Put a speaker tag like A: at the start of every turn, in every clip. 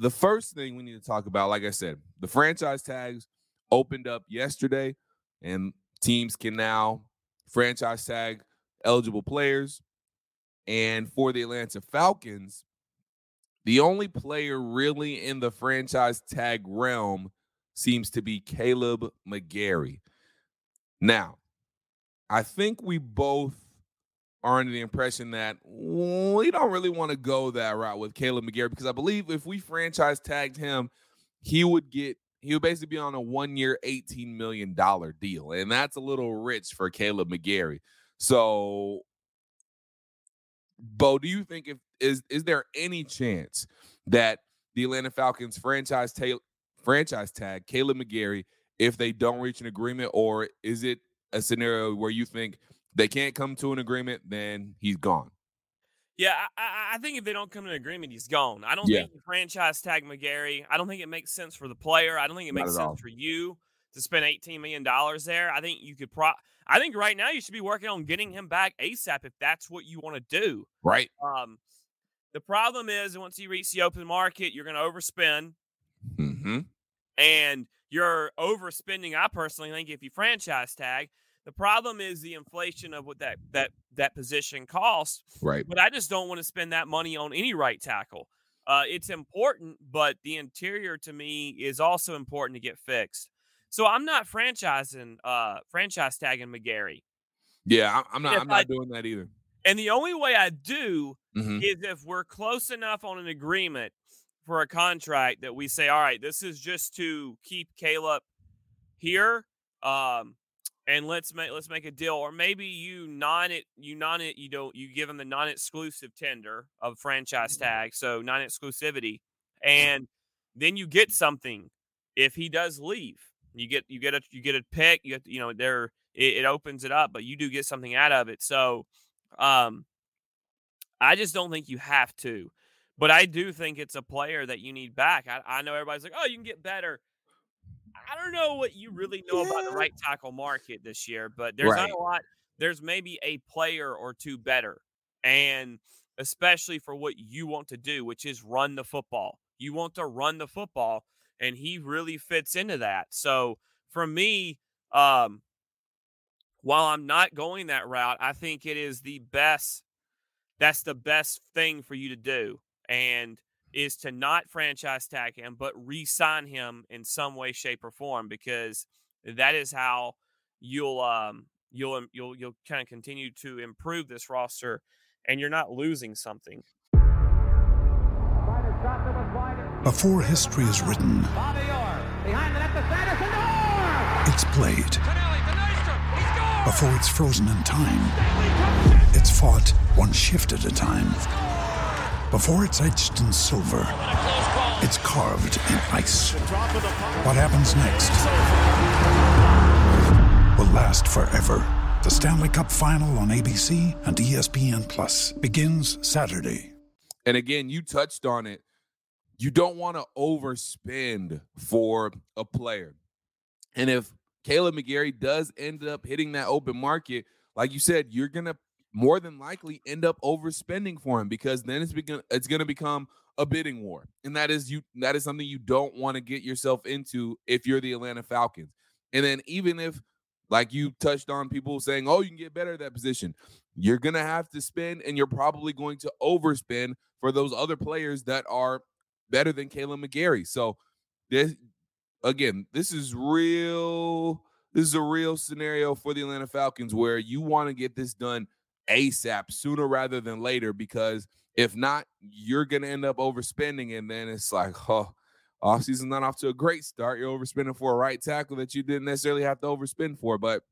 A: the first thing we need to talk about, like I said, the franchise tags opened up yesterday, and teams can now franchise tag eligible players. And for the Atlanta Falcons, the only player really in the franchise tag realm seems to be Kaleb McGary. Now, I think we both are under the impression that we don't really want to go that route with Kaleb McGary because I believe if we franchise tagged him, he would get he would basically be on a one year, $18 million deal. And that's a little rich for Kaleb McGary. So, Beau, do you think if is is there any chance that the Atlanta Falcons franchise ta- franchise tag Kaleb McGary if they don't reach an agreement, or is it a scenario where you think they can't come to an agreement, then he's gone.
B: Yeah, I, I, think if they don't come to an agreement, he's gone. I don't yeah. think franchise tag McGary. I don't think it makes sense for the player. I don't think it makes sense all. for you to spend eighteen million dollars there. I think you could pro. I think right now you should be working on getting him back ASAP if that's what you want to do.
A: Right.
B: Um, the problem is once you reach the open market, you're going to overspend.
A: Mm-hmm.
B: And you're overspending. I personally think if you franchise tag, the problem is the inflation of what that that that position costs.
A: Right.
B: But I just don't want to spend that money on any right tackle. Uh, it's important, but the interior to me is also important to get fixed. So I'm not franchising, uh, franchise tagging McGary.
A: Yeah, I'm not. I'm not I, doing that either.
B: And the only way I do
A: mm-hmm.
B: is if we're close enough on an agreement for a contract that we say, all right, this is just to keep Kaleb here. Um, and let's make let's make a deal or maybe you non it you non it you don't you give them the non-exclusive tender of franchise tag so non-exclusivity and then you get something if he does leave. You get you get a you get a pick you get you know there it, it opens it up but you do get something out of it so um i just don't think you have to but i do think it's a player that you need back. I, I know everybody's like oh you can get better don't know what you really know yeah. about the right tackle market this year, but there's right. not a lot. There's maybe a player or two better, and especially for what you want to do, which is run the football. You want to run the football, and he really fits into that. So for me, um, while I'm not going that route, I think it is the best. That's the best thing for you to do, and is to not franchise tag him, but re sign him in some way, shape, or form because that is how you'll um you'll you'll you'll kind of continue to improve this roster and you're not losing something.
C: Before history is written, it's played. Before it's frozen in time, it's fought one shift at a time before it's etched in silver, it's carved in ice. What happens next will last forever. The Stanley Cup Final on ABC and ESPN Plus begins Saturday.
A: And again, you touched on it. You don't want to overspend for a player. And if Kaleb McGary does end up hitting that open market, like you said, you're going to more than likely end up overspending for him because then it's begin it's going to become a bidding war. And that is you that is something you don't want to get yourself into if you're the Atlanta Falcons. And then even if like you touched on people saying, "Oh, you can get better at that position." You're going to have to spend and you're probably going to overspend for those other players that are better than Kaleb McGary. So this again, this is real this is a real scenario for the Atlanta Falcons where you want to get this done ASAP sooner rather than later because if not, you're going to end up overspending. And then it's like, oh, offseason's not off to a great start. You're overspending for a right tackle that you didn't necessarily have to overspend for, but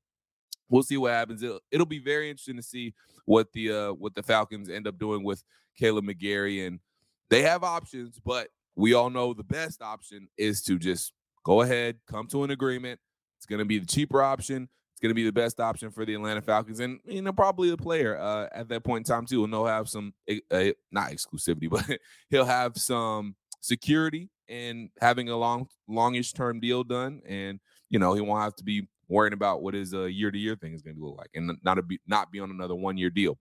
A: we'll see what happens. It'll, it'll be very interesting to see what the uh, what the Falcons end up doing with Kaleb McGary, and they have options, but we all know the best option is to just go ahead, come to an agreement. It's going to be the cheaper option. It's going to be the best option for the Atlanta Falcons, and you know probably the player uh, at that point in time too. And they'll have some uh, not exclusivity, but he'll have some security and having a long, longish term deal done, and you know he won't have to be worrying about what his year to year thing is going to look like, and not be, not be on another one year deal.